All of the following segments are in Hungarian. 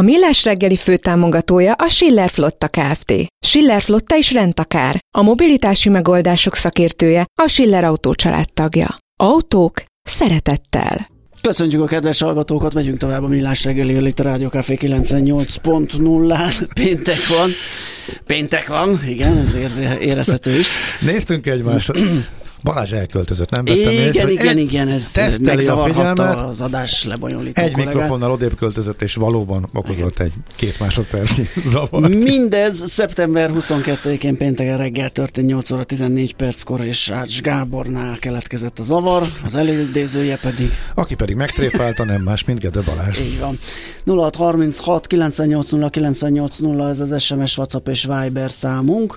A Millás reggeli főtámogatója a Schiller Flotta Kft. Schiller Flotta is rendtakár. A mobilitási megoldások szakértője a Schiller Autó tagja. Autók szeretettel. Köszönjük a kedves hallgatókat, megyünk tovább a Millás reggeli, itt a Rádió Café 98.0-án. Péntek van. Péntek van, igen, ez érezhető is. Néztünk egymásra. Balázs elköltözött, nem vettem Igen, észre. igen, igen, ez megzavarhatta az adás lebonyolító Egy kollégát. mikrofonnal odébb költözött, és valóban okozott igen. egy két másodperc zavart. Mindez szeptember 22-én pénteken reggel történt 8 óra 14 perckor, és Ács Gábornál keletkezett a zavar, az elődézője pedig. Aki pedig megtréfálta, nem más, mint Gede Balázs. Így van. 0636 980 980 ez az SMS, WhatsApp és Viber számunk,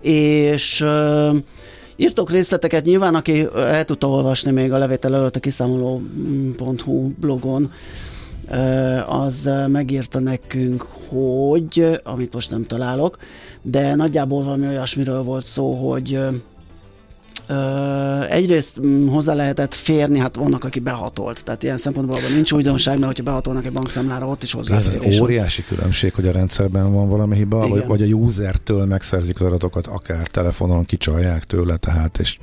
és Írtok részleteket, nyilván aki el tudta olvasni még a levétel előtt a kiszámoló.hu blogon, az megírta nekünk, hogy, amit most nem találok, de nagyjából valami olyasmiről volt szó, hogy egyrészt mm, hozzá lehetett férni, hát vannak, aki behatolt, tehát ilyen szempontból nincs újdonság, mert hogyha behatolnak egy bankszámlára, ott is hozzáférés. Ez óriási különbség, hogy a rendszerben van valami hiba, vagy, vagy a usertől megszerzik az adatokat, akár telefonon kicsalják tőle, tehát és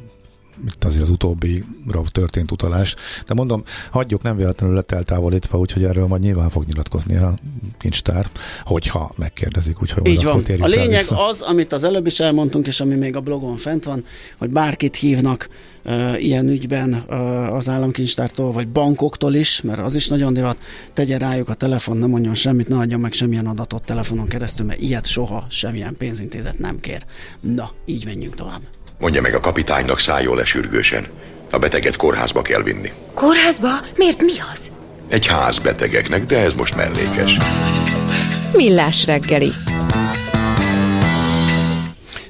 itt azért az utóbbi történt utalás. De mondom, hagyjuk nem véletlenül lett eltávolítva, úgyhogy erről majd nyilván fog nyilatkozni a kincstár, hogyha megkérdezik. Úgyhogy Így van. A lényeg az, amit az előbb is elmondtunk, és ami még a blogon fent van, hogy bárkit hívnak uh, ilyen ügyben uh, az államkincstártól, vagy bankoktól is, mert az is nagyon divat, tegye rájuk a telefon, nem mondjon semmit, ne adjon meg semmilyen adatot telefonon keresztül, mert ilyet soha semmilyen pénzintézet nem kér. Na, így menjünk tovább. Mondja meg a kapitánynak szálljon le sürgősen. A beteget kórházba kell vinni. Kórházba? Miért mi az? Egy ház betegeknek, de ez most mellékes. Millás reggeli.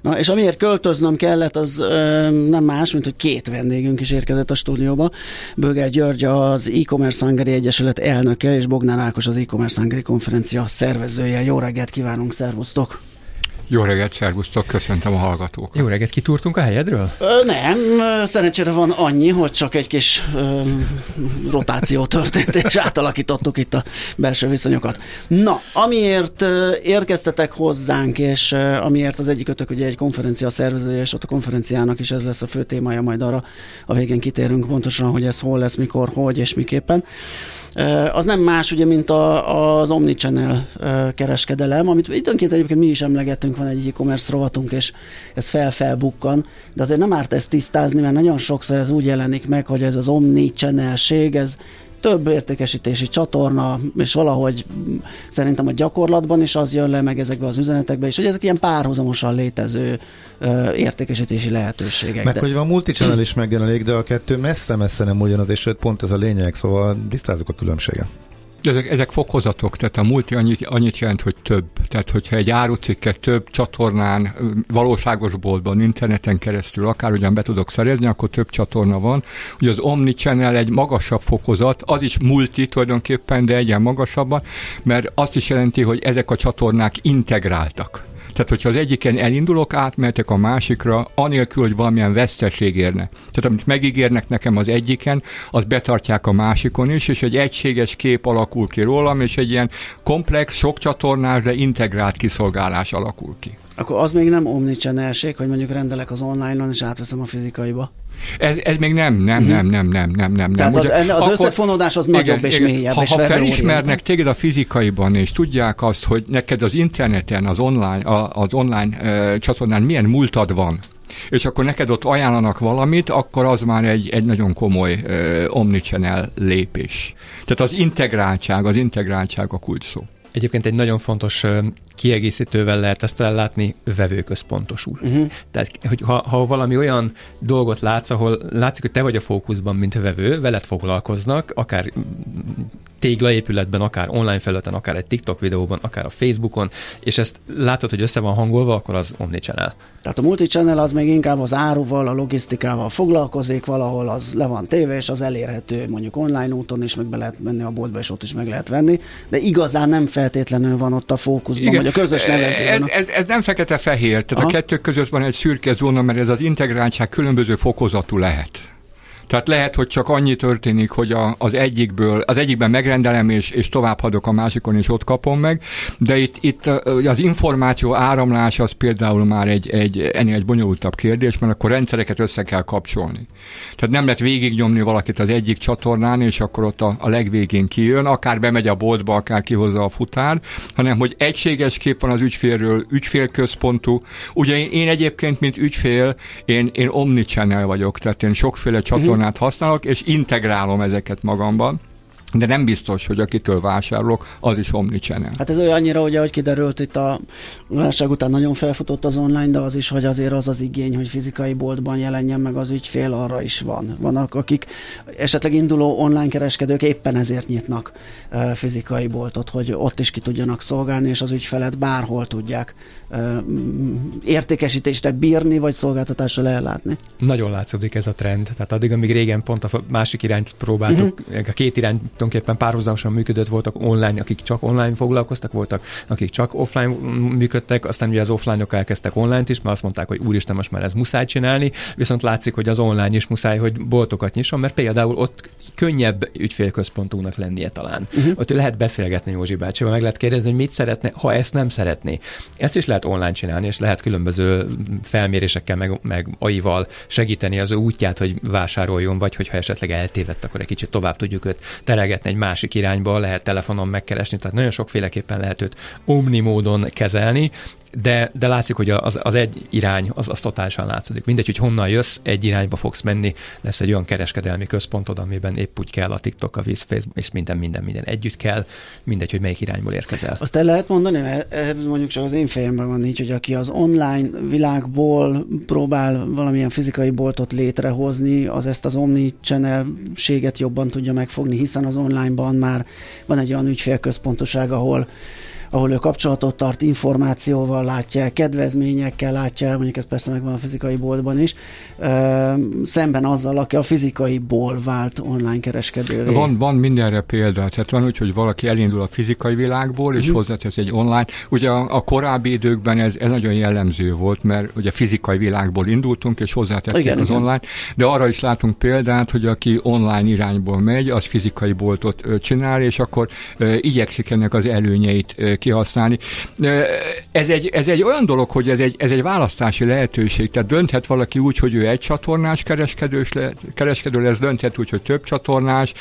Na, és amiért költöznöm kellett, az ö, nem más, mint hogy két vendégünk is érkezett a stúdióba. Böger György az e-commerce Hungary Egyesület elnöke, és Bognár Ákos az e-commerce Hungary konferencia szervezője. Jó reggelt kívánunk, szervusztok! Jó reggelt, szervusztok, köszöntöm a hallgatókat. Jó reggelt, kitúrtunk a helyedről? Ö, nem, szerencsére van annyi, hogy csak egy kis ö, rotáció történt, és átalakítottuk itt a belső viszonyokat. Na, amiért érkeztetek hozzánk, és amiért az egyik ugye egy konferencia szervezője, és ott a konferenciának is ez lesz a fő témája, majd arra a végén kitérünk pontosan, hogy ez hol lesz, mikor, hogy és miképpen az nem más, ugye, mint a, az Omnichannel kereskedelem, amit időnként egyébként mi is emlegetünk, van egy e-commerce rovatunk, és ez fel-felbukkan, de azért nem árt ezt tisztázni, mert nagyon sokszor ez úgy jelenik meg, hogy ez az Omnichannelség, ez több értékesítési csatorna, és valahogy szerintem a gyakorlatban is az jön le meg ezekbe az üzenetekbe, és hogy ezek ilyen párhuzamosan létező ö, értékesítési lehetőségek. Meg de... hogy a multichannel is megjelenik, de a kettő messze-messze nem ugyanaz, és pont ez a lényeg, szóval tisztázzuk a különbséget. Ezek, ezek fokozatok, tehát a multi annyit, annyit jelent, hogy több. Tehát, hogyha egy árucikket több csatornán, valóságos boltban, interneten keresztül akár ugyan be tudok szerezni, akkor több csatorna van. Ugye az Omnichannel egy magasabb fokozat, az is multi tulajdonképpen, de egyen magasabban, mert azt is jelenti, hogy ezek a csatornák integráltak. Tehát, hogyha az egyiken elindulok, átmehetek a másikra, anélkül, hogy valamilyen veszteség érne. Tehát, amit megígérnek nekem az egyiken, az betartják a másikon is, és egy egységes kép alakul ki rólam, és egy ilyen komplex, sok csatornás, de integrált kiszolgálás alakul ki. Akkor az még nem omnichannelség, hogy mondjuk rendelek az online-on, és átveszem a fizikaiba? Ez, ez még nem, nem, nem, nem, nem, nem, nem. Tehát nem. az, az akkor, összefonódás az igen, nagyobb és igen, mélyebb. Ha, és ha felismernek téged a fizikaiban, és tudják azt, hogy neked az interneten, az online, az online uh, csatornán milyen múltad van, és akkor neked ott ajánlanak valamit, akkor az már egy, egy nagyon komoly uh, omnichannel lépés. Tehát az integráltság, az integráltság a kulcs szó. Egyébként egy nagyon fontos kiegészítővel lehet ezt ellátni, vevőközpontosul. Uh-huh. Tehát, hogy ha, ha valami olyan dolgot látsz, ahol látszik, hogy te vagy a fókuszban, mint vevő, veled foglalkoznak, akár téglaépületben, akár online felületen, akár egy TikTok videóban, akár a Facebookon, és ezt látod, hogy össze van hangolva, akkor az omnichannel. Tehát a multichannel az még inkább az áruval, a logisztikával foglalkozik, valahol az le van téve, és az elérhető mondjuk online úton is, meg be lehet menni a boltba, és ott is meg lehet venni, de igazán nem feltétlenül van ott a fókuszban, Igen, vagy a közös nevezőben. Ez, ez, ez nem fekete-fehér, tehát Aha. a kettő között van egy szürke zóna, mert ez az integráltság különböző fokozatú lehet. Tehát lehet, hogy csak annyi történik, hogy a, az egyikből, az egyikben megrendelem, és, és továbbadok a másikon, és ott kapom meg, de itt, itt az információ áramlás az például már egy, egy, ennél egy bonyolultabb kérdés, mert akkor rendszereket össze kell kapcsolni. Tehát nem lehet végignyomni valakit az egyik csatornán, és akkor ott a, a legvégén kijön, akár bemegy a boltba, akár kihozza a futár, hanem hogy egységes kép van az ügyfélről, ügyfélközpontú. Ugye én, én egyébként, mint ügyfél, én, én omnichannel vagyok, tehát én sokféle csatornán csatornát használok, és integrálom ezeket magamban. De nem biztos, hogy akitől vásárolok, az is omnichannel. Hát ez olyan annyira, ugye, hogy kiderült itt a válság után nagyon felfutott az online, de az is, hogy azért az az igény, hogy fizikai boltban jelenjen meg az ügyfél, arra is van. Vannak, akik esetleg induló online kereskedők éppen ezért nyitnak uh, fizikai boltot, hogy ott is ki tudjanak szolgálni, és az ügyfelet bárhol tudják értékesítésre bírni, vagy szolgáltatásra ellátni. Nagyon látszódik ez a trend. Tehát addig, amíg régen pont a másik irányt próbáltuk, uh-huh. a két irány tulajdonképpen párhuzamosan működött, voltak online, akik csak online foglalkoztak, voltak, akik csak offline működtek, aztán ugye az offline-ok elkezdtek online-t is, mert azt mondták, hogy úristen, most már ez muszáj csinálni, viszont látszik, hogy az online is muszáj, hogy boltokat nyisson, mert például ott könnyebb ügyfélközpontúnak lennie talán. Uh-huh. Ott lehet beszélgetni Józsi bácsival, meg lehet kérdezni, hogy mit szeretne, ha ezt nem szeretné. Ezt is lehet online csinálni, és lehet különböző felmérésekkel, meg, meg AI-val segíteni az ő útját, hogy vásároljon, vagy hogyha esetleg eltévedt, akkor egy kicsit tovább tudjuk őt terelgetni egy másik irányba, lehet telefonon megkeresni, tehát nagyon sokféleképpen lehet őt omni módon kezelni, de, de látszik, hogy az, az egy irány, az, az totálisan látszik. Mindegy, hogy honnan jössz, egy irányba fogsz menni, lesz egy olyan kereskedelmi központod, amiben épp úgy kell a TikTok, a Viz, Facebook, és minden, minden, minden együtt kell, mindegy, hogy melyik irányból érkezel. Azt el lehet mondani, mert ez mondjuk csak az én fejemben van így, hogy aki az online világból próbál valamilyen fizikai boltot létrehozni, az ezt az omni-channel-séget jobban tudja megfogni, hiszen az onlineban már van egy olyan ügyfélközpontoság, ahol ahol ő kapcsolatot tart, információval látja kedvezményekkel látja mondjuk ez persze megvan a fizikai boltban is, szemben azzal, aki a fizikai ból vált online kereskedő. Van, van mindenre példa, tehát van úgy, hogy valaki elindul a fizikai világból, és uh-huh. hozzátesz egy online. Ugye a, a korábbi időkben ez, ez nagyon jellemző volt, mert ugye fizikai világból indultunk, és hozzátettük igen, az igen. online, de arra is látunk példát, hogy aki online irányból megy, az fizikai boltot csinál, és akkor igyekszik ennek az előnyeit kihasználni. Ez egy, ez egy olyan dolog, hogy ez egy, ez egy választási lehetőség, tehát dönthet valaki úgy, hogy ő egy csatornás kereskedős le, kereskedő lesz, dönthet úgy, hogy több csatornás,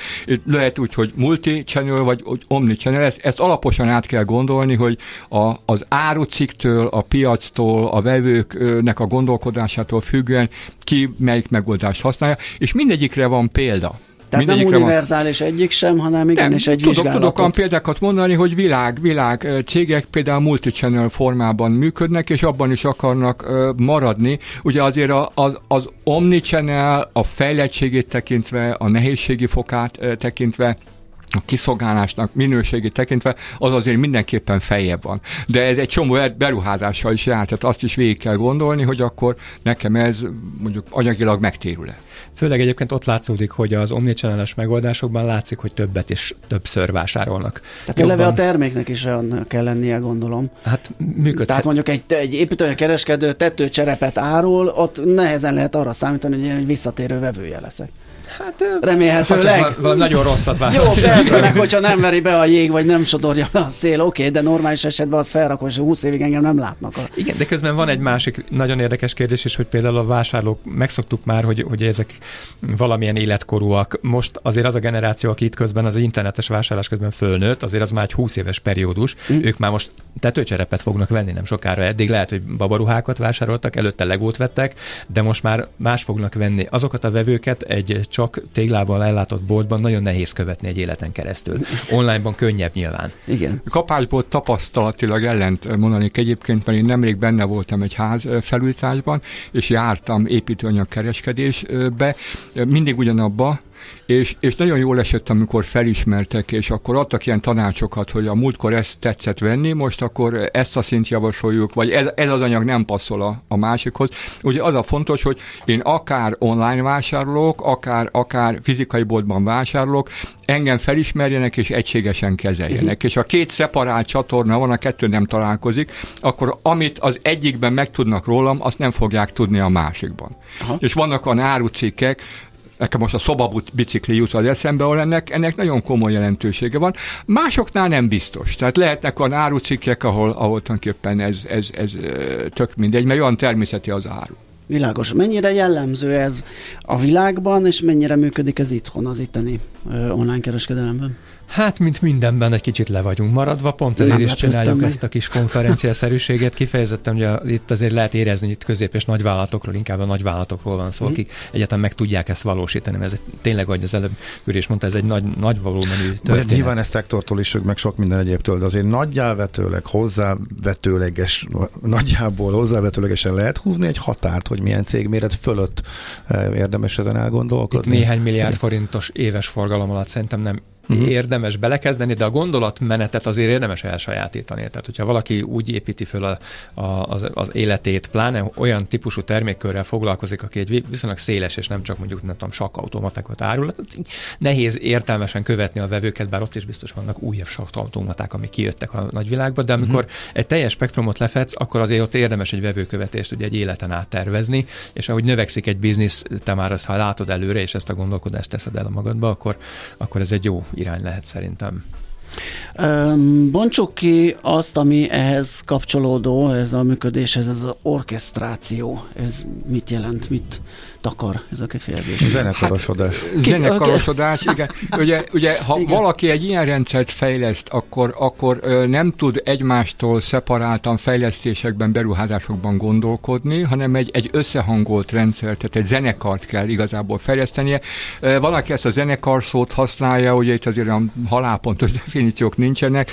lehet úgy, hogy multi-channel, vagy omni-channel, ezt, ezt alaposan át kell gondolni, hogy a, az áruciktől, a piactól, a vevőknek a gondolkodásától függően ki melyik megoldást használja, és mindegyikre van példa. Tehát nem univerzális van. egyik sem, hanem igenis egy tudok, vizsgálatot. Tudok olyan példákat mondani, hogy világ, világ cégek például multichannel formában működnek, és abban is akarnak maradni. Ugye azért az, az omnichannel a fejlettségét tekintve, a nehézségi fokát tekintve a kiszolgálásnak minőségét tekintve, az azért mindenképpen feljebb van. De ez egy csomó beruházással is jár, tehát azt is végig kell gondolni, hogy akkor nekem ez mondjuk anyagilag megtérül-e. Főleg egyébként ott látszódik, hogy az omnichannel megoldásokban látszik, hogy többet és többször vásárolnak. Tehát Jobban... eleve a terméknek is olyan kell lennie, gondolom. Hát működhet. Tehát mondjuk egy, egy építőkereskedő tetőcserepet árul, ott nehezen lehet arra számítani, hogy egy visszatérő vevője leszek. Hát remélhetőleg. Hát, valami nagyon rosszat vár. Jó, persze, meg hogyha nem veri be a jég, vagy nem sodorja a szél, oké, okay, de normális esetben az felrakó, és 20 évig engem nem látnak. A... Igen, de közben van egy másik nagyon érdekes kérdés is, hogy például a vásárlók, megszoktuk már, hogy, hogy ezek valamilyen életkorúak. Most azért az a generáció, aki itt közben az internetes vásárlás közben fölnőtt, azért az már egy 20 éves periódus. Mm. Ők már most tetőcserepet fognak venni nem sokára. Eddig lehet, hogy babaruhákat vásároltak, előtte legót vettek, de most már más fognak venni. Azokat a vevőket egy csak téglával ellátott boltban nagyon nehéz követni egy életen keresztül. Onlineban könnyebb nyilván. Igen. Kapásból tapasztalatilag ellent mondanék egyébként, mert én nemrég benne voltam egy ház felújításban, és jártam építőanyag kereskedésbe, mindig ugyanabba, és, és nagyon jól esett, amikor felismertek, és akkor adtak ilyen tanácsokat, hogy a múltkor ezt tetszett venni, most akkor ezt a szint javasoljuk, vagy ez, ez az anyag nem passzol a, a másikhoz. Ugye az a fontos, hogy én akár online vásárolok, akár, akár fizikai boltban vásárolok, engem felismerjenek és egységesen kezeljenek. Uh-huh. És a két szeparált csatorna van, a kettő nem találkozik, akkor amit az egyikben megtudnak rólam, azt nem fogják tudni a másikban. Aha. És vannak a árucikkek, nekem most a szobabut bicikli jut az eszembe, ahol ennek, ennek nagyon komoly jelentősége van. Másoknál nem biztos. Tehát lehetnek olyan árucikkek, ahol, ahol tulajdonképpen ez, ez, ez tök mindegy, mert olyan természeti az áru. Világos. Mennyire jellemző ez a világban, és mennyire működik ez itthon az itteni online kereskedelemben? Hát, mint mindenben egy kicsit le vagyunk maradva, pont ezért is csináljuk ezt a kis konferenciaszerűséget. Kifejezetten, hogy itt azért lehet érezni, itt közép- és nagyvállalatokról, inkább a nagyvállalatokról van szó, mm. akik egyáltalán meg tudják ezt valósítani, mert ez tényleg, hogy az előbb is mondta, ez egy nagy, nagy volumenű történet. Nyilván ez szektortól is, meg sok minden egyébtől, de azért nagyjávetőleg, hozzávetőleges, nagyjából hozzávetőlegesen lehet húzni egy határt, hogy milyen cégméret fölött eh, érdemes ezen elgondolkodni. Itt néhány milliárd forintos éves forgalom alatt szerintem nem uh-huh. érdemes belekezdeni, de a gondolatmenetet azért érdemes elsajátítani. Tehát, hogyha valaki úgy építi föl a, a, az, az életét, pláne olyan típusú termékkörrel foglalkozik, aki egy viszonylag széles, és nem csak mondjuk, nem tudom, sakkautomatákat árul, hát nehéz értelmesen követni a vevőket, bár ott is biztos vannak újabb sakkautomaták, amik kijöttek a nagyvilágba, de amikor uh-huh. egy teljes spektrumot lefedsz, akkor azért ott érdemes egy vevőkövetést ugye egy életen át tervezni, és ahogy növekszik egy biznisz, te már azt, ha látod előre, és ezt a gondolkodást teszed el a magadba, akkor, akkor ez egy jó irány lehet szerintem. Bontsuk ki azt, ami ehhez kapcsolódó, ez a működéshez, ez az orkesztráció. Ez mit jelent, mit takar ez a kifejezés? Zenekarosodás. Hát, zenekarosodás, igen. Ugye, ugye ha igen. valaki egy ilyen rendszert fejleszt, akkor, akkor ö, nem tud egymástól szeparáltan fejlesztésekben, beruházásokban gondolkodni, hanem egy, egy összehangolt rendszer, tehát egy zenekart kell igazából fejlesztenie. Valaki ezt a zenekar szót használja, ugye itt azért a halálpontos definíciók nincsenek.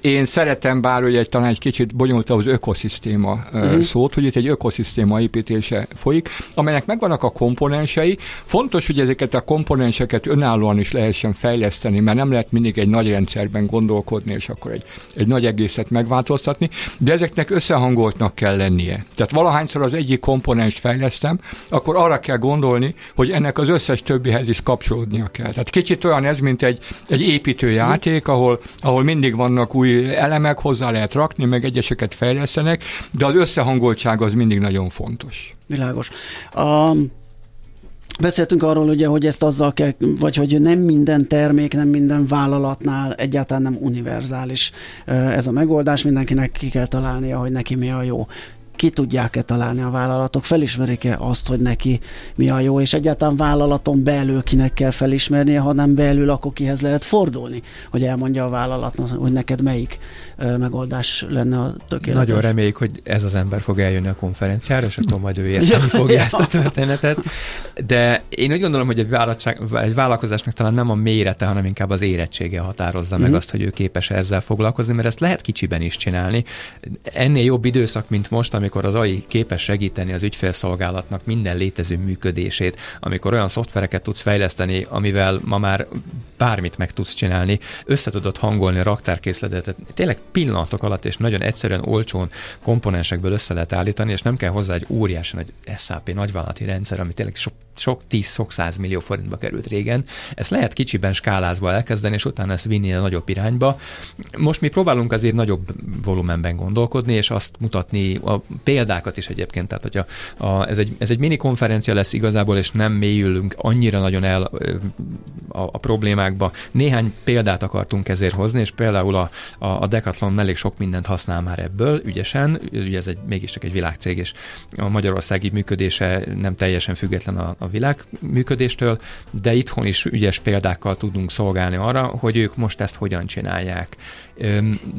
Én szeretem, bár hogy egy talán egy kicsit bonyolult az ökoszisztéma uh-huh. szót, hogy itt egy ökoszisztéma építése folyik, amelynek megvannak a komponensei. Fontos, hogy ezeket a komponenseket önállóan is lehessen fejleszteni, mert nem lehet mindig egy nagy rendszerben gondolkodni, és akkor egy, egy nagy egészet megváltoztatni, de ezeknek összehangoltnak kell lennie. Tehát valahányszor az egyik komponenst fejlesztem, akkor arra kell gondolni, hogy ennek az összes többihez is kapcsolódnia kell. Tehát kicsit olyan ez, mint egy, egy építőjáték, ahol, ahol mindig vannak új elemek, hozzá lehet rakni, meg egyeseket fejlesztenek, de az összehangoltság az mindig nagyon fontos. Világos. A Beszéltünk arról ugye, hogy ezt azzal kell, vagy hogy nem minden termék, nem minden vállalatnál egyáltalán nem univerzális ez a megoldás, mindenkinek ki kell találnia, hogy neki mi a jó ki tudják-e találni a vállalatok, felismerik-e azt, hogy neki mi a jó, és egyáltalán vállalaton belül kinek kell felismernie, ha nem belül, akkor kihez lehet fordulni, hogy elmondja a vállalatnak, hogy neked melyik megoldás lenne a tökéletes. Nagyon reméljük, hogy ez az ember fog eljönni a konferenciára, és akkor majd ő érteni fogja ja. ezt a történetet. De én úgy gondolom, hogy egy, egy vállalkozásnak talán nem a mérete, hanem inkább az érettsége határozza meg mhm. azt, hogy ő képes ezzel foglalkozni, mert ezt lehet kicsiben is csinálni. Ennél jobb időszak, mint most, amikor az AI képes segíteni az ügyfélszolgálatnak minden létező működését, amikor olyan szoftvereket tudsz fejleszteni, amivel ma már bármit meg tudsz csinálni, össze tudod hangolni a raktárkészletet. Tényleg pillanatok alatt és nagyon egyszerűen, olcsón komponensekből össze lehet állítani, és nem kell hozzá egy óriási nagy SAP nagyvállalati rendszer, ami tényleg sok, sok 10 sok 100 millió forintba került régen. Ezt lehet kicsiben skálázva elkezdeni, és utána ezt vinni a nagyobb irányba. Most mi próbálunk azért nagyobb volumenben gondolkodni, és azt mutatni, a példákat is egyébként, tehát hogyha a, ez, egy, ez egy mini konferencia lesz igazából, és nem mélyülünk annyira nagyon el a, a problémákba. Néhány példát akartunk ezért hozni, és például a, a, a Decathlon elég sok mindent használ már ebből, ügyesen, ugye ez egy, mégiscsak egy világcég, és a magyarországi működése nem teljesen független a, a világ működéstől, de itthon is ügyes példákkal tudunk szolgálni arra, hogy ők most ezt hogyan csinálják.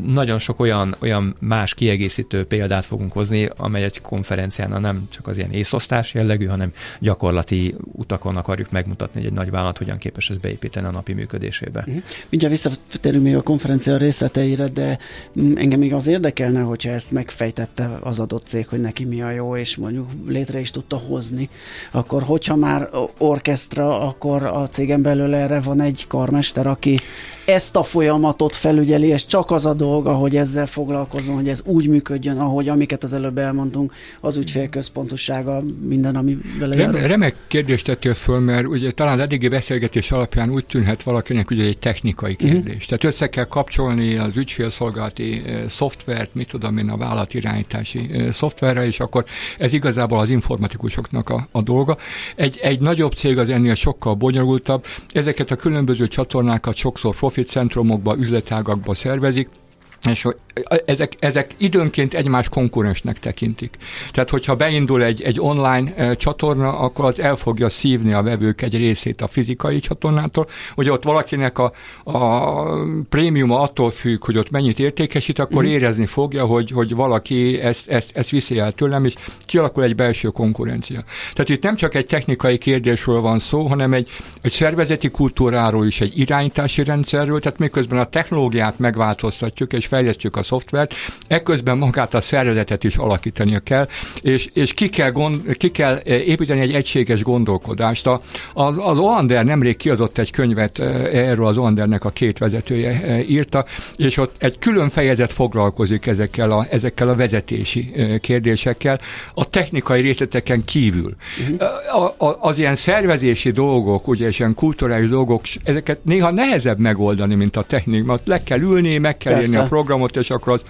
Nagyon sok olyan, olyan más kiegészítő példát fogunk hozni, amely egy konferencián nem csak az ilyen észosztás jellegű, hanem gyakorlati utakon akarjuk megmutatni, hogy egy nagy vállalat hogyan képes ezt beépíteni a napi működésébe. Uh-huh. Mindjárt visszatérünk még a konferencia részleteire, de mm, engem még az érdekelne, hogyha ezt megfejtette az adott cég, hogy neki mi a jó, és mondjuk létre is tudta hozni, akkor hogyha már orkesztra, akkor a cégen belül erre van egy karmester, aki ezt a folyamatot felügyeli, és csak az a dolga, hogy ezzel foglalkozom, hogy ez úgy működjön, ahogy amiket az előbb elmondtunk, az ügyfélközpontossága, minden, ami vele Rem, Remek kérdést tettél föl, mert ugye talán az eddigi beszélgetés alapján úgy tűnhet valakinek, hogy egy technikai mhm. kérdés. Uh-huh. Tehát össze kell kapcsolni az ügyfélszolgálati e, szoftvert, mit tudom én, a vállalatirányítási e, szoftverre, és akkor ez igazából az informatikusoknak a, a dolga. Egy, egy nagyobb cég az ennél sokkal bonyolultabb. Ezeket a különböző csatornákat sokszor profit centrumokba, üzletágakba szervezik, és ezek, ezek időnként egymás konkurensnek tekintik. Tehát, hogyha beindul egy, egy online e, csatorna, akkor az el fogja szívni a vevők egy részét a fizikai csatornától. Ugye ott valakinek a, a prémiuma attól függ, hogy ott mennyit értékesít, akkor mm. érezni fogja, hogy, hogy valaki ezt, ezt, ezt viszi el tőlem, és kialakul egy belső konkurencia. Tehát itt nem csak egy technikai kérdésről van szó, hanem egy, egy szervezeti kultúráról is, egy irányítási rendszerről, tehát miközben a technológiát megváltoztatjuk, és fejlesztjük a szoftvert, ekközben magát a szervezetet is alakítania kell, és, és ki, kell gond, ki kell eh, építeni egy egységes gondolkodást. A, az, az Oander nemrég kiadott egy könyvet, eh, erről az Oandernek a két vezetője eh, írta, és ott egy külön fejezet foglalkozik ezekkel a, ezekkel a vezetési kérdésekkel, a technikai részleteken kívül. Uh-huh. A, a, az ilyen szervezési dolgok, ugye, és ilyen kulturális dolgok, ezeket néha nehezebb megoldani, mint a technik, mert le kell ülni, meg kell Persze. írni a programot, és akkor az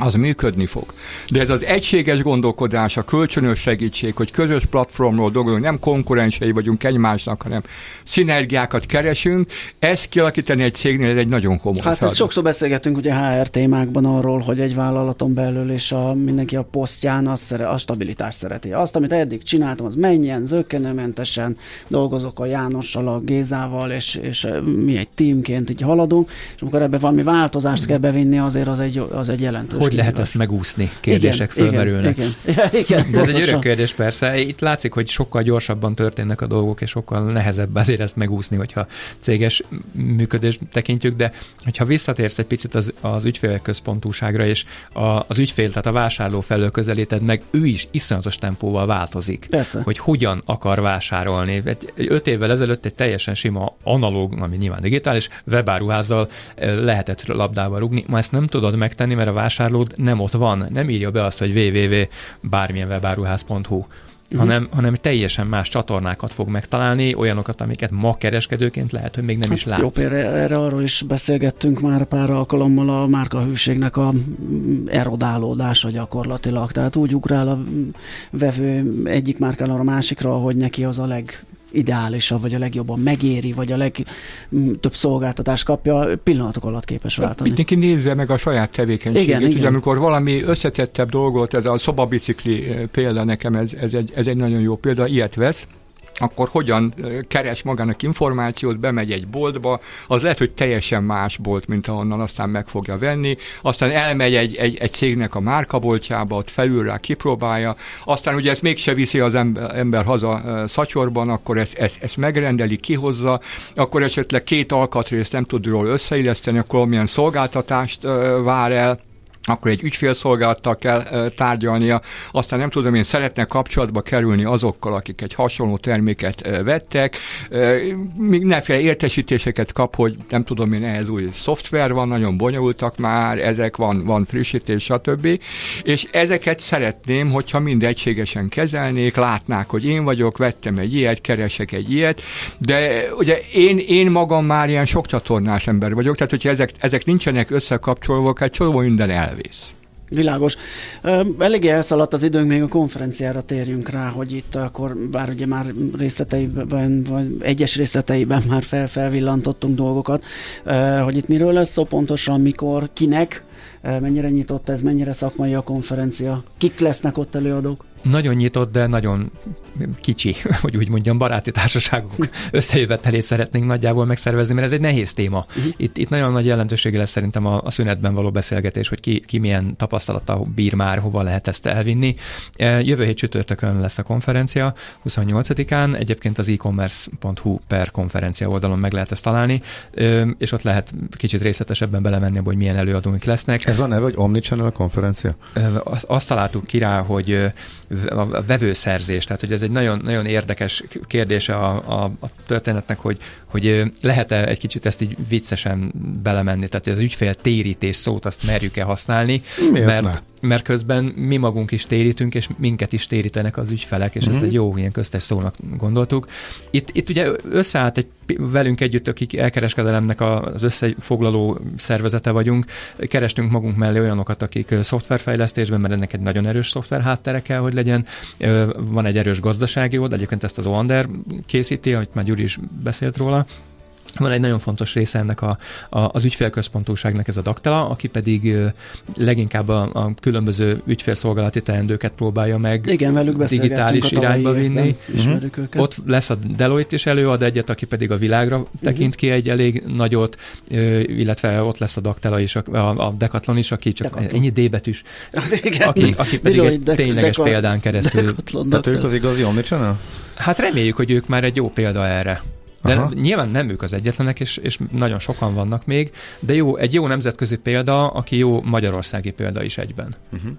az működni fog. De ez az egységes gondolkodás, a kölcsönös segítség, hogy közös platformról dolgozunk, nem konkurensei vagyunk egymásnak, hanem szinergiákat keresünk, ezt kialakítani egy cégnél ez egy nagyon komoly Hát feladat. sokszor beszélgetünk ugye HR témákban arról, hogy egy vállalaton belül és a, mindenki a posztján azt szere, a stabilitást szereti. Azt, amit eddig csináltam, az menjen, zöggenőmentesen dolgozok a Jánossal, a Gézával, és, és mi egy teamként így haladunk, és amikor ebbe valami változást kell bevinni, azért az egy, az egy jelentős hogy lehet ezt megúszni? Kérdések igen, fölmerülnek. Igen, igen, igen, De ez egy örök kérdés persze. Itt látszik, hogy sokkal gyorsabban történnek a dolgok, és sokkal nehezebb azért ezt megúszni, hogyha céges működés tekintjük, de hogyha visszatérsz egy picit az, az ügyfélek központúságra, és a, az ügyfél, tehát a vásárló felől közelíted meg, ő is iszonyatos tempóval változik. Persze. Hogy hogyan akar vásárolni. Egy, egy öt évvel ezelőtt egy teljesen sima analóg, ami nyilván digitális, webáruházzal eh, lehetett labdába rugni. Ma ezt nem tudod megtenni, mert a vásárló vásárlód nem ott van, nem írja be azt, hogy www bármilyen webáruház.hu, Uh-huh. hanem, hanem teljesen más csatornákat fog megtalálni, olyanokat, amiket ma kereskedőként lehet, hogy még nem hát is látsz. Jó, erre, erre arról is beszélgettünk már pár alkalommal a márkahűségnek a erodálódása gyakorlatilag. Tehát úgy ugrál a vevő egyik márkáról a másikra, hogy neki az a leg ideálisabb, vagy a legjobban megéri, vagy a legtöbb szolgáltatást kapja, pillanatok alatt képes váltani. Mindenki nézze meg a saját tevékenységét. Igen, Ugye, igen. amikor valami összetettebb dolgot, ez a szobabicikli eh, példa nekem, ez, ez, egy, ez egy nagyon jó példa, ilyet vesz, akkor hogyan keres magának információt, bemegy egy boltba, az lehet, hogy teljesen más bolt, mint ahonnan aztán meg fogja venni, aztán elmegy egy, egy, egy cégnek a márkaboltjába, ott felül rá kipróbálja, aztán ugye ezt mégse viszi az ember, ember haza szatyorban, akkor ezt, ezt, ezt megrendeli, kihozza, akkor esetleg két alkatrészt nem tud róla összeilleszteni, akkor milyen szolgáltatást vár el, akkor egy ügyfélszolgálattal kell tárgyalnia, aztán nem tudom én, szeretne kapcsolatba kerülni azokkal, akik egy hasonló terméket vettek, mindenféle értesítéseket kap, hogy nem tudom én, ehhez új szoftver van, nagyon bonyolultak már, ezek van, van frissítés, stb. És ezeket szeretném, hogyha mind egységesen kezelnék, látnák, hogy én vagyok, vettem egy ilyet, keresek egy ilyet, de ugye én, én magam már ilyen sok csatornás ember vagyok, tehát hogyha ezek, ezek nincsenek összekapcsolva, egy csomó minden el elvész. Világos. Eléggé elszaladt az időnk, még a konferenciára térjünk rá, hogy itt akkor, bár ugye már részleteiben, vagy egyes részleteiben már fel, felvillantottunk dolgokat, hogy itt miről lesz szó pontosan, mikor, kinek, mennyire nyitott ez, mennyire szakmai a konferencia, kik lesznek ott előadók? Nagyon nyitott, de nagyon kicsi, hogy úgy mondjam, baráti társaságok összejövetelét szeretnénk nagyjából megszervezni, mert ez egy nehéz téma. Uh-huh. Itt, itt nagyon nagy jelentősége lesz szerintem a, a szünetben való beszélgetés, hogy ki, ki milyen tapasztalata bír már, hova lehet ezt elvinni. E, jövő hét csütörtökön lesz a konferencia, 28-án, egyébként az e-commerce.hu per konferencia oldalon meg lehet ezt találni, és ott lehet kicsit részletesebben belemenni, hogy milyen előadóink lesznek. Ez a neve, hogy Omnichannel konferencia? Azt, azt találtuk ki rá, hogy a vevőszerzés, tehát hogy ez egy nagyon, nagyon érdekes kérdése a, a, a történetnek, hogy, hogy lehet-e egy kicsit ezt így viccesen belemenni, tehát hogy az ügyfél térítés szót azt merjük-e használni, Miért mert, ne? Mert közben mi magunk is térítünk, és minket is térítenek az ügyfelek, és mm-hmm. ezt egy jó ilyen köztes szónak gondoltuk. Itt, itt ugye összeállt egy velünk együtt, akik elkereskedelemnek az összefoglaló szervezete vagyunk, kerestünk magunk mellé olyanokat, akik szoftverfejlesztésben, mert ennek egy nagyon erős szoftver háttere kell, hogy legyen. Van egy erős gazdasági oldal, egyébként ezt az Oander készíti, amit már Gyuri is beszélt róla, van egy nagyon fontos része ennek a, a, az ügyfélközpontúságnak ez a daktela, aki pedig leginkább a, a különböző ügyfélszolgálati teendőket próbálja meg Igen, velük digitális irányba vinni. Ismerjük uh-huh. őket. Ott lesz a Deloitte is előad egyet, aki pedig a világra uh-huh. tekint ki egy elég nagyot, illetve ott lesz a daktela is, a, a Decathlon is, aki csak Decathlon. ennyi D betűs, Igen. aki, aki pedig Deloitte, egy tényleges Deca- példán keresztül. Decathlon Tehát ők az igazi Omnichannel? Hát reméljük, hogy ők már egy jó példa erre. De Aha. nyilván nem ők az egyetlenek, és, és nagyon sokan vannak még, de jó, egy jó nemzetközi példa, aki jó magyarországi példa is egyben. Uh-huh.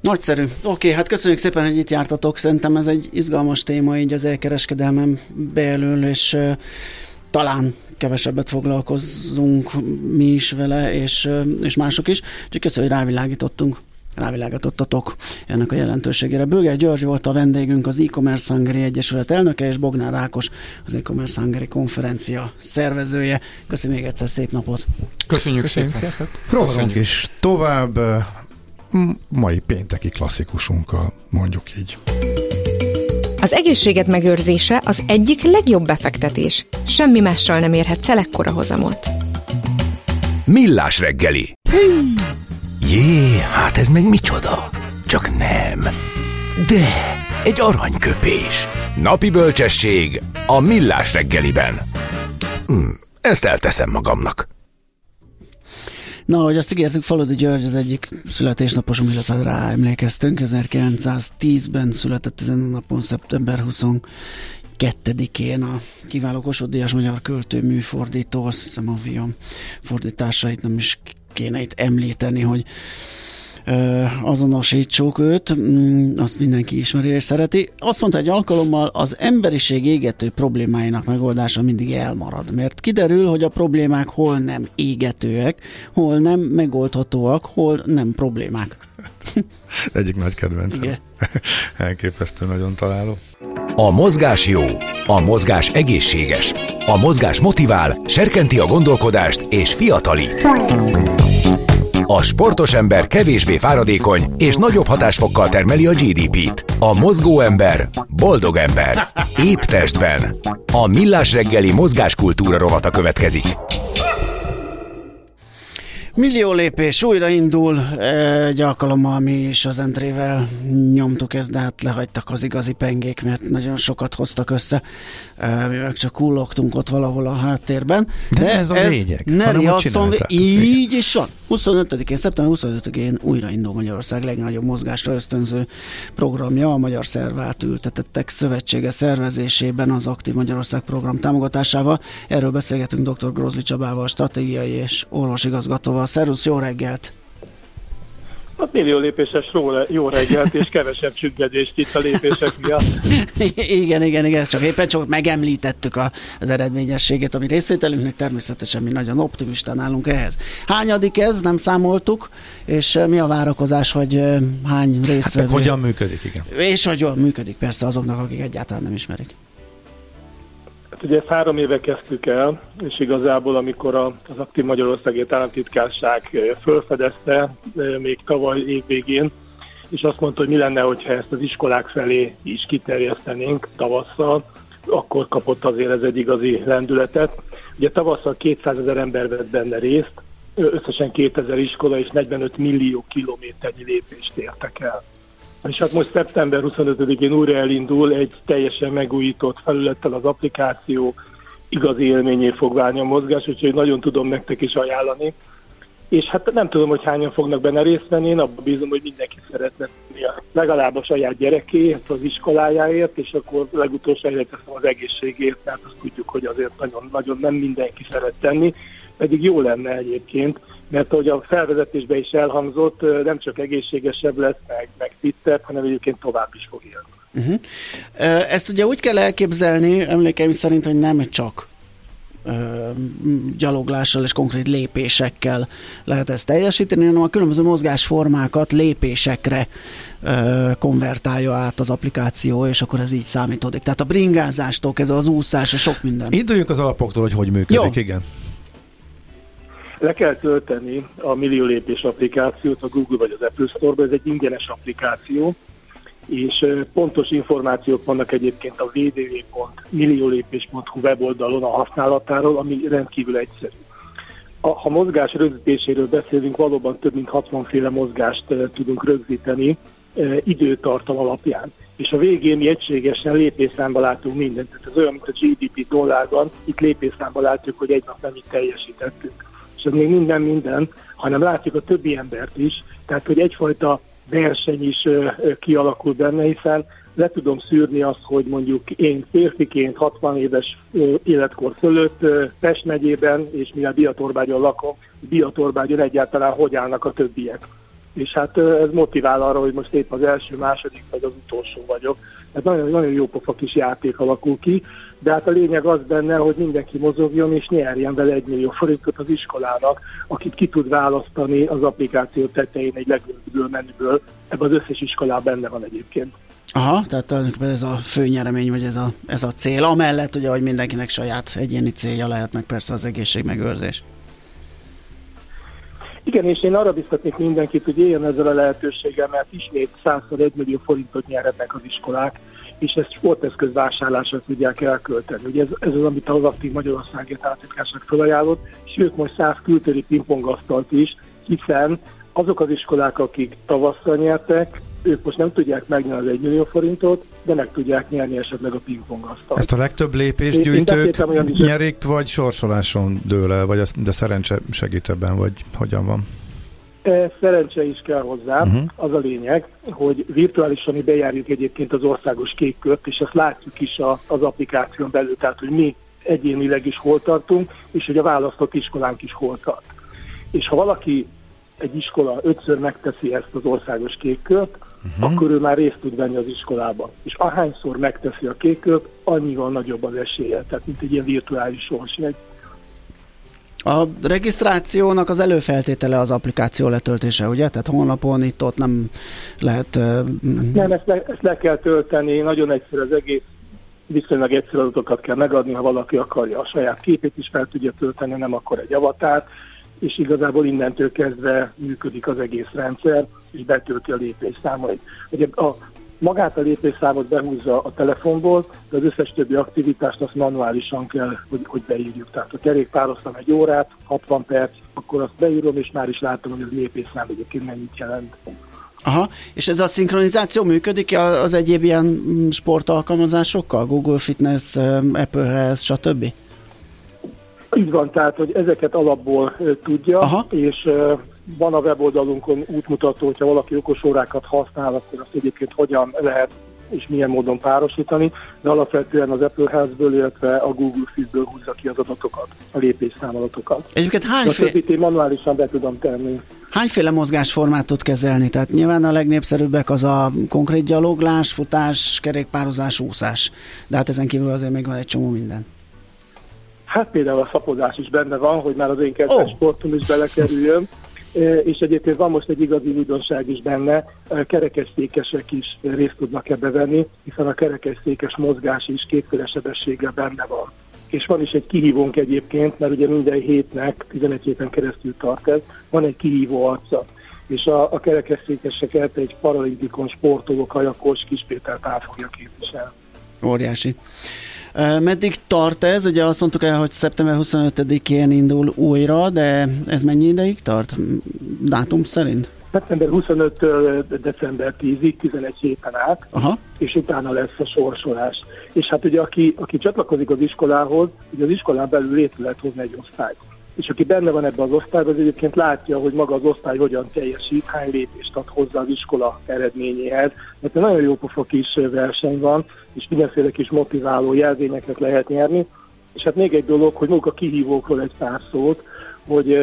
Nagyszerű. Oké, okay, hát köszönjük szépen, hogy itt jártatok. Szerintem ez egy izgalmas téma így az elkereskedelmem belül, és uh, talán kevesebbet foglalkozzunk mi is vele, és, uh, és mások is. Úgyhogy köszönjük, hogy rávilágítottunk rávilágítottatok ennek a jelentőségére. Bőger György volt a vendégünk, az e-commerce Hungary Egyesület elnöke, és Bognár Ákos, az e-commerce Hungary konferencia szervezője. Köszönjük még egyszer, szép napot! Köszönjük, Köszönjük szépen! Sziasztok! Rohanunk is tovább mai pénteki klasszikusunkkal, mondjuk így. Az egészséged megőrzése az egyik legjobb befektetés. Semmi mással nem érhet ekkora hozamot. Millás reggeli. Jé, hát ez meg micsoda? Csak nem. De, egy aranyköpés. Napi bölcsesség a Millás reggeliben. Hm, ezt elteszem magamnak. Na, ahogy azt ígértük, Faludi György az egyik születésnaposom, illetve rá emlékeztünk. 1910-ben született ezen a napon, szeptember 22-én a kiváló Kossuth magyar költő műfordító, azt hiszem a Viam fordításait nem is kéne itt említeni, hogy azonosítsuk őt, mm, azt mindenki ismeri és szereti. Azt mondta egy alkalommal, az emberiség égető problémáinak megoldása mindig elmarad, mert kiderül, hogy a problémák hol nem égetőek, hol nem megoldhatóak, hol nem problémák. Egyik nagy kedvencem. Igen. Elképesztő nagyon találó. A mozgás jó, a mozgás egészséges, a mozgás motivál, serkenti a gondolkodást és fiatalít. A sportos ember kevésbé fáradékony és nagyobb hatásfokkal termeli a GDP-t. A mozgó ember boldog ember. Épp testben. A millás reggeli mozgáskultúra rovata következik. Millió lépés újra indul, egy alkalommal mi is az entrével nyomtuk ezt, de hát lehagytak az igazi pengék, mert nagyon sokat hoztak össze, mi meg csak kullogtunk ott valahol a háttérben. De, de ez a ez lényeg. Neri asszon, így is van. 25-én, szeptember 25-én újraindul Magyarország legnagyobb mozgásra ösztönző programja, a Magyar Szervát ültetettek szövetsége szervezésében az Aktív Magyarország program támogatásával. Erről beszélgetünk dr. Grózli Csabával, stratégiai és orvosigazgatóval. Szervusz, jó reggelt! Hát millió lépéses jó reggelt, és kevesebb csüggedést itt a lépések miatt. igen, igen, igen, csak éppen csak megemlítettük a, az eredményességet, ami részvételünknek természetesen mi nagyon optimistán állunk ehhez. Hányadik ez, nem számoltuk, és mi a várakozás, hogy hány résztvevő... Hát hogyan működik, igen. És hogy jól működik persze azoknak, akik egyáltalán nem ismerik. Hát ugye három éve kezdtük el, és igazából amikor az Aktív Magyarországért államtitkárság felfedezte még tavaly év végén, és azt mondta, hogy mi lenne, hogyha ezt az iskolák felé is kiterjesztenénk tavasszal, akkor kapott azért ez egy igazi lendületet. Ugye tavasszal 200 ezer ember vett benne részt, összesen 2000 iskola és 45 millió kilométernyi lépést értek el. És hát most szeptember 25-én újra elindul egy teljesen megújított felülettel az applikáció, igazi élményé fog válni a mozgás, úgyhogy nagyon tudom nektek is ajánlani. És hát nem tudom, hogy hányan fognak benne részt venni, én abban bízom, hogy mindenki szeretne legalább a saját gyerekéért, az iskolájáért, és akkor legutolsó helyre teszem az egészségért, mert azt tudjuk, hogy azért nagyon, nagyon nem mindenki szeret tenni, pedig jó lenne egyébként, mert ahogy a felvezetésben is elhangzott, nem csak egészségesebb lesz, meg, meg fittebb, hanem egyébként tovább is fog élni. Uh-huh. Ezt ugye úgy kell elképzelni, emlékeim szerint, hogy nem csak gyaloglással és konkrét lépésekkel lehet ezt teljesíteni, hanem a különböző mozgásformákat lépésekre konvertálja át az applikáció, és akkor ez így számítódik. Tehát a bringázástól ez az úszás, és sok minden. Induljunk az alapoktól, hogy hogy működik, Jó. igen. Le kell tölteni a Millió Lépés applikációt a Google vagy az Apple Store-ba, ez egy ingyenes applikáció, és pontos információk vannak egyébként a www.milliólépés.hu weboldalon a használatáról, ami rendkívül egyszerű. A, ha mozgás rögzítéséről beszélünk, valóban több mint 60 féle mozgást tudunk rögzíteni időtartam alapján. És a végén mi egységesen lépésszámba látunk mindent. Tehát ez olyan, mint a GDP dollárban, itt lépésszámba látjuk, hogy egy nap mennyit teljesítettünk. Ez még minden minden, hanem látjuk a többi embert is, tehát hogy egyfajta verseny is kialakul benne, hiszen le tudom szűrni azt, hogy mondjuk én férfiként 60 éves életkor fölött Pest megyében, és mivel Biatorbágyon lakom, Biatorbágyon egyáltalán hogy állnak a többiek. És hát ez motivál arra, hogy most épp az első, második vagy az utolsó vagyok. Ez nagyon, nagyon jó pofa kis játék alakul ki, de hát a lényeg az benne, hogy mindenki mozogjon és nyerjen vele egy millió forintot az iskolának, akit ki tud választani az applikáció tetején egy legőbből menüből. Ebben az összes iskolában benne van egyébként. Aha, tehát tulajdonképpen ez a fő nyeremény, vagy ez a, ez a cél. Amellett ugye, hogy mindenkinek saját egyéni célja lehet, meg persze az egészségmegőrzés. Igen, és én arra biztatnék mindenkit, hogy éljen ezzel a lehetőséggel, mert ismét 101 millió forintot nyerhetnek az iskolák, és ezt sporteszköz vásárlásra tudják elkölteni. Ugye ez, ez az, amit az Aktív Magyarországért államtitkárság felajánlott, sőt most 100 kültéri pingpongasztalt is, hiszen azok az iskolák, akik tavasszal nyertek, ők most nem tudják megnyerni az 1 millió forintot, de meg tudják nyerni esetleg a pingpongasztalt. Ezt a legtöbb lépésgyűjtők nyerik, vagy sorsoláson dől el, vagy de szerencse segít ebben, vagy hogyan van? E, szerencse is kell hozzá, uh-huh. az a lényeg, hogy virtuálisan mi bejárjuk egyébként az országos kékkört, és ezt látjuk is a, az applikáción belül, tehát hogy mi egyénileg is hol tartunk, és hogy a választott iskolánk is hol tart. És ha valaki egy iskola ötször megteszi ezt az országos kékkört, uh-huh. akkor ő már részt tud venni az iskolába. És ahányszor megteszi a kékkört, annyival nagyobb az esélye, tehát mint egy ilyen virtuális sorsjegy. A regisztrációnak az előfeltétele az applikáció letöltése, ugye? Tehát honlapon itt ott nem lehet... Uh... Nem, ezt le, ezt le kell tölteni, nagyon egyszerű az egész, viszonylag egyszerű adatokat kell megadni, ha valaki akarja a saját képét is fel tudja tölteni, nem akkor egy avatárt, és igazából innentől kezdve működik az egész rendszer, és betölti a lépésszámait. Ugye a magát a lépésszámot behúzza a telefonból, de az összes többi aktivitást azt manuálisan kell, hogy, hogy beírjuk. Tehát a kerékpároztam egy órát, 60 perc, akkor azt beírom, és már is látom, hogy az lépésszám egyébként mennyit jelent. Aha, és ez a szinkronizáció működik az egyéb ilyen sportalkalmazásokkal? Google Fitness, Apple-hez, stb.? Így van, tehát, hogy ezeket alapból tudja, Aha. és van a weboldalunkon útmutató, hogyha valaki okos órákat használ, akkor azt egyébként hogyan lehet és milyen módon párosítani, de alapvetően az Apple Health-ből, illetve a Google Fit-ből húzza ki az adatokat, a lépésszámadatokat. Egyébként hányféle... A manuálisan be tudom tenni. Hányféle mozgásformát tud kezelni? Tehát nyilván a legnépszerűbbek az a konkrét gyaloglás, futás, kerékpározás, úszás. De hát ezen kívül azért még van egy csomó minden. Hát például a szapozás is benne van, hogy már az én kedves oh. sportom is belekerüljön és egyébként van most egy igazi újdonság is benne, kerekesszékesek is részt tudnak ebbe venni, hiszen a kerekesszékes mozgás is kétféle sebességgel benne van. És van is egy kihívónk egyébként, mert ugye minden hétnek, 11 héten keresztül tart ez, van egy kihívó arca. És a, a kerekesszékeseket egy paralimpikon sportoló Kajakos Kispéter Pál fogja képviselni. Óriási. Meddig tart ez? Ugye azt mondtuk el, hogy szeptember 25-én indul újra, de ez mennyi ideig tart? Dátum szerint? szeptember 25-től december 10-ig, 11 héten át, Aha. és utána lesz a sorsolás. És hát ugye aki, aki csatlakozik az iskolához, ugye az iskolán belül létre lehet hozni egy osztályt. És aki benne van ebben az osztályban, az egyébként látja, hogy maga az osztály hogyan teljesít, hány lépést ad hozzá az iskola eredményéhez. Mert egy nagyon jó pofa kis verseny van, és mindenféle kis motiváló jelzényeket lehet nyerni. És hát még egy dolog, hogy maguk a kihívókról egy pár szót, hogy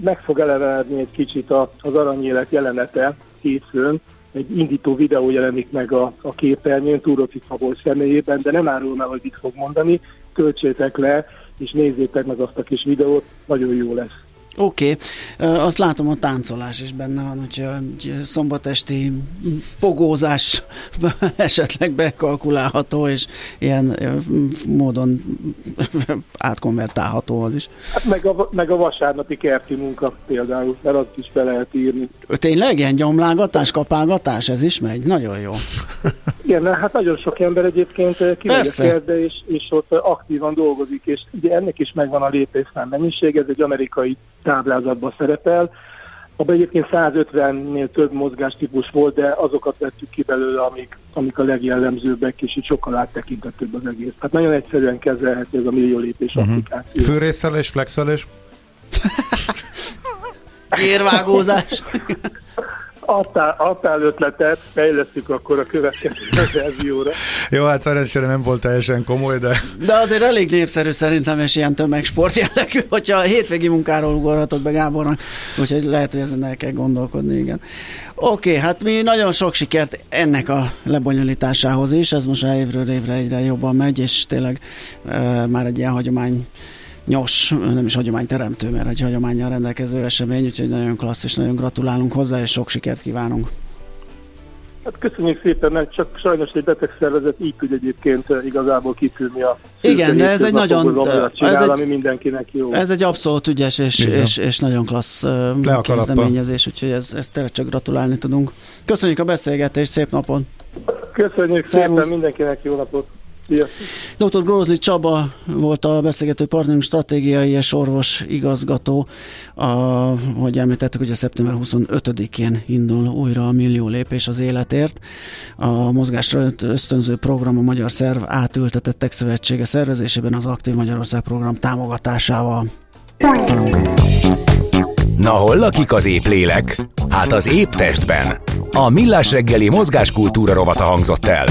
meg fog elevenedni egy kicsit az aranyélet jelenete hétfőn, egy indító videó jelenik meg a, a képernyőn Túroci Szabolcs személyében, de nem árulom el, hogy mit fog mondani, töltsétek le, és nézzétek meg azt a kis videót, nagyon jó lesz. Oké, okay. azt látom, a táncolás is benne van, hogyha szombatesti pogózás esetleg bekalkulálható, és ilyen módon átkonvertálható az is. Hát meg a, meg a vasárnapi kerti munka például, mert azt is be lehet írni. Tényleg ilyen gyomlágatás, kapálgatás, ez is megy? Nagyon jó. Igen, hát nagyon sok ember egyébként kimegy a kertbe, és, és ott aktívan dolgozik, és ugye ennek is megvan a lépésszám mennyiség, ez egy amerikai táblázatban szerepel. Abban egyébként 150-nél több mozgástípus volt, de azokat vettük ki belőle, amik, amik a legjellemzőbbek, és így sokkal áttekintettőbb az egész. Hát nagyon egyszerűen kezelhető ez a millió lépés uh-huh. applikáció. Főrészelés, flexelés? Érvágózás. adtál, adtál ötletet, fejlesztjük akkor a következő verzióra. Jó, hát szerencsére nem volt teljesen komoly, de... De azért elég népszerű szerintem, és ilyen tömegsport jellegű, hogyha a hétvégi munkáról ugorhatott be Gábornak, úgyhogy lehet, hogy ezen el kell gondolkodni, igen. Oké, okay, hát mi nagyon sok sikert ennek a lebonyolításához is, ez most évről évre egyre jobban megy, és tényleg e, már egy ilyen hagyomány nyos, nem is hagyományteremtő, mert egy hagyományjal rendelkező esemény, úgyhogy nagyon klassz, és nagyon gratulálunk hozzá, és sok sikert kívánunk. Hát köszönjük szépen, mert csak sajnos egy betegszervezet így tud egyébként igazából kitűnni a Igen, de ez egy nagyon... Csinál, ez egy, ami mindenkinek jó. Ez egy abszolút ügyes és, és, és nagyon klassz Le kezdeményezés, úgyhogy ez, ezt tényleg csak gratulálni tudunk. Köszönjük a beszélgetést, szép napon! Köszönjük Szervusz. szépen, mindenkinek jó napot! Dr. Grózli Csaba volt a beszélgető partnerünk stratégiai és orvos igazgató. A, hogy említettük, hogy a szeptember 25-én indul újra a millió lépés az életért. A mozgásra ösztönző program a Magyar Szerv átültetettek szövetsége szervezésében az Aktív Magyarország program támogatásával. Na hol lakik az épp lélek? Hát az épp testben. A Millás reggeli mozgáskultúra rovata hangzott el.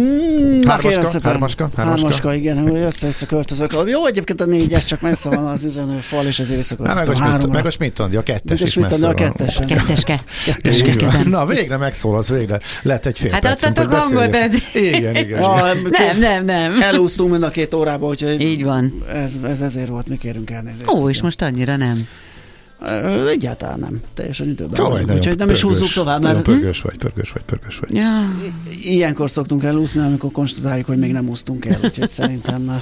Kérem Hármaska, hármaska, hármaska. Hármaska, igen, hogy össze-össze költözök. Jó, egyébként a négyes csak messze van az üzenőfal, és ezért Hát meg a visszaköltöztem Schmidt, háromra. meg a Schmidt a kettes Meg a is messze a van. kettesen. Ketteske. Ketteske. Na, végre megszólalsz, végre. Lett egy fél Hát adtatok hangot, Igen, igen. Nem, nem, nem. Elúsztunk mind a két órába, úgyhogy Így van. ez, ez ezért volt, mi kérünk elnézést. Ó, és most annyira nem. Egyáltalán nem. Teljesen időben vagyunk, nagyon úgyhogy nem is húzzuk tovább, mert pörgős vagy, pörgős vagy, pörgős vagy. Ja. ilyenkor szoktunk elúszni, amikor konstatáljuk, hogy még nem úsztunk el, úgyhogy szerintem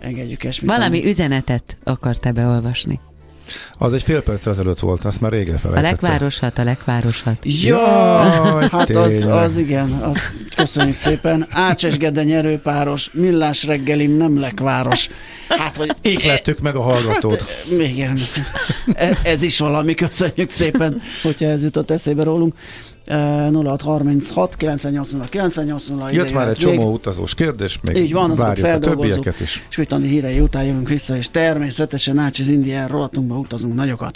engedjük esmit. Valami üzenetet akartál beolvasni. Az egy fél perc ezelőtt volt, azt már régen A felejtettem. lekvárosat, a lekvárosat. Ja, hát az, az igen, az, köszönjük szépen. Ácses Gede nyerőpáros, millás reggelim nem lekváros. Hát, hogy Éklettük meg a hallgatót. igen, E- ez is valami, köszönjük szépen, hogyha ez jutott eszébe rólunk. E, 0636 980 980 Jött már egy csomó utazós kérdés, még Így van, azokat feldolgozzuk. is. Svitandi hírei után jövünk vissza, és természetesen Ácsiz Indián rohatunkba utazunk nagyokat.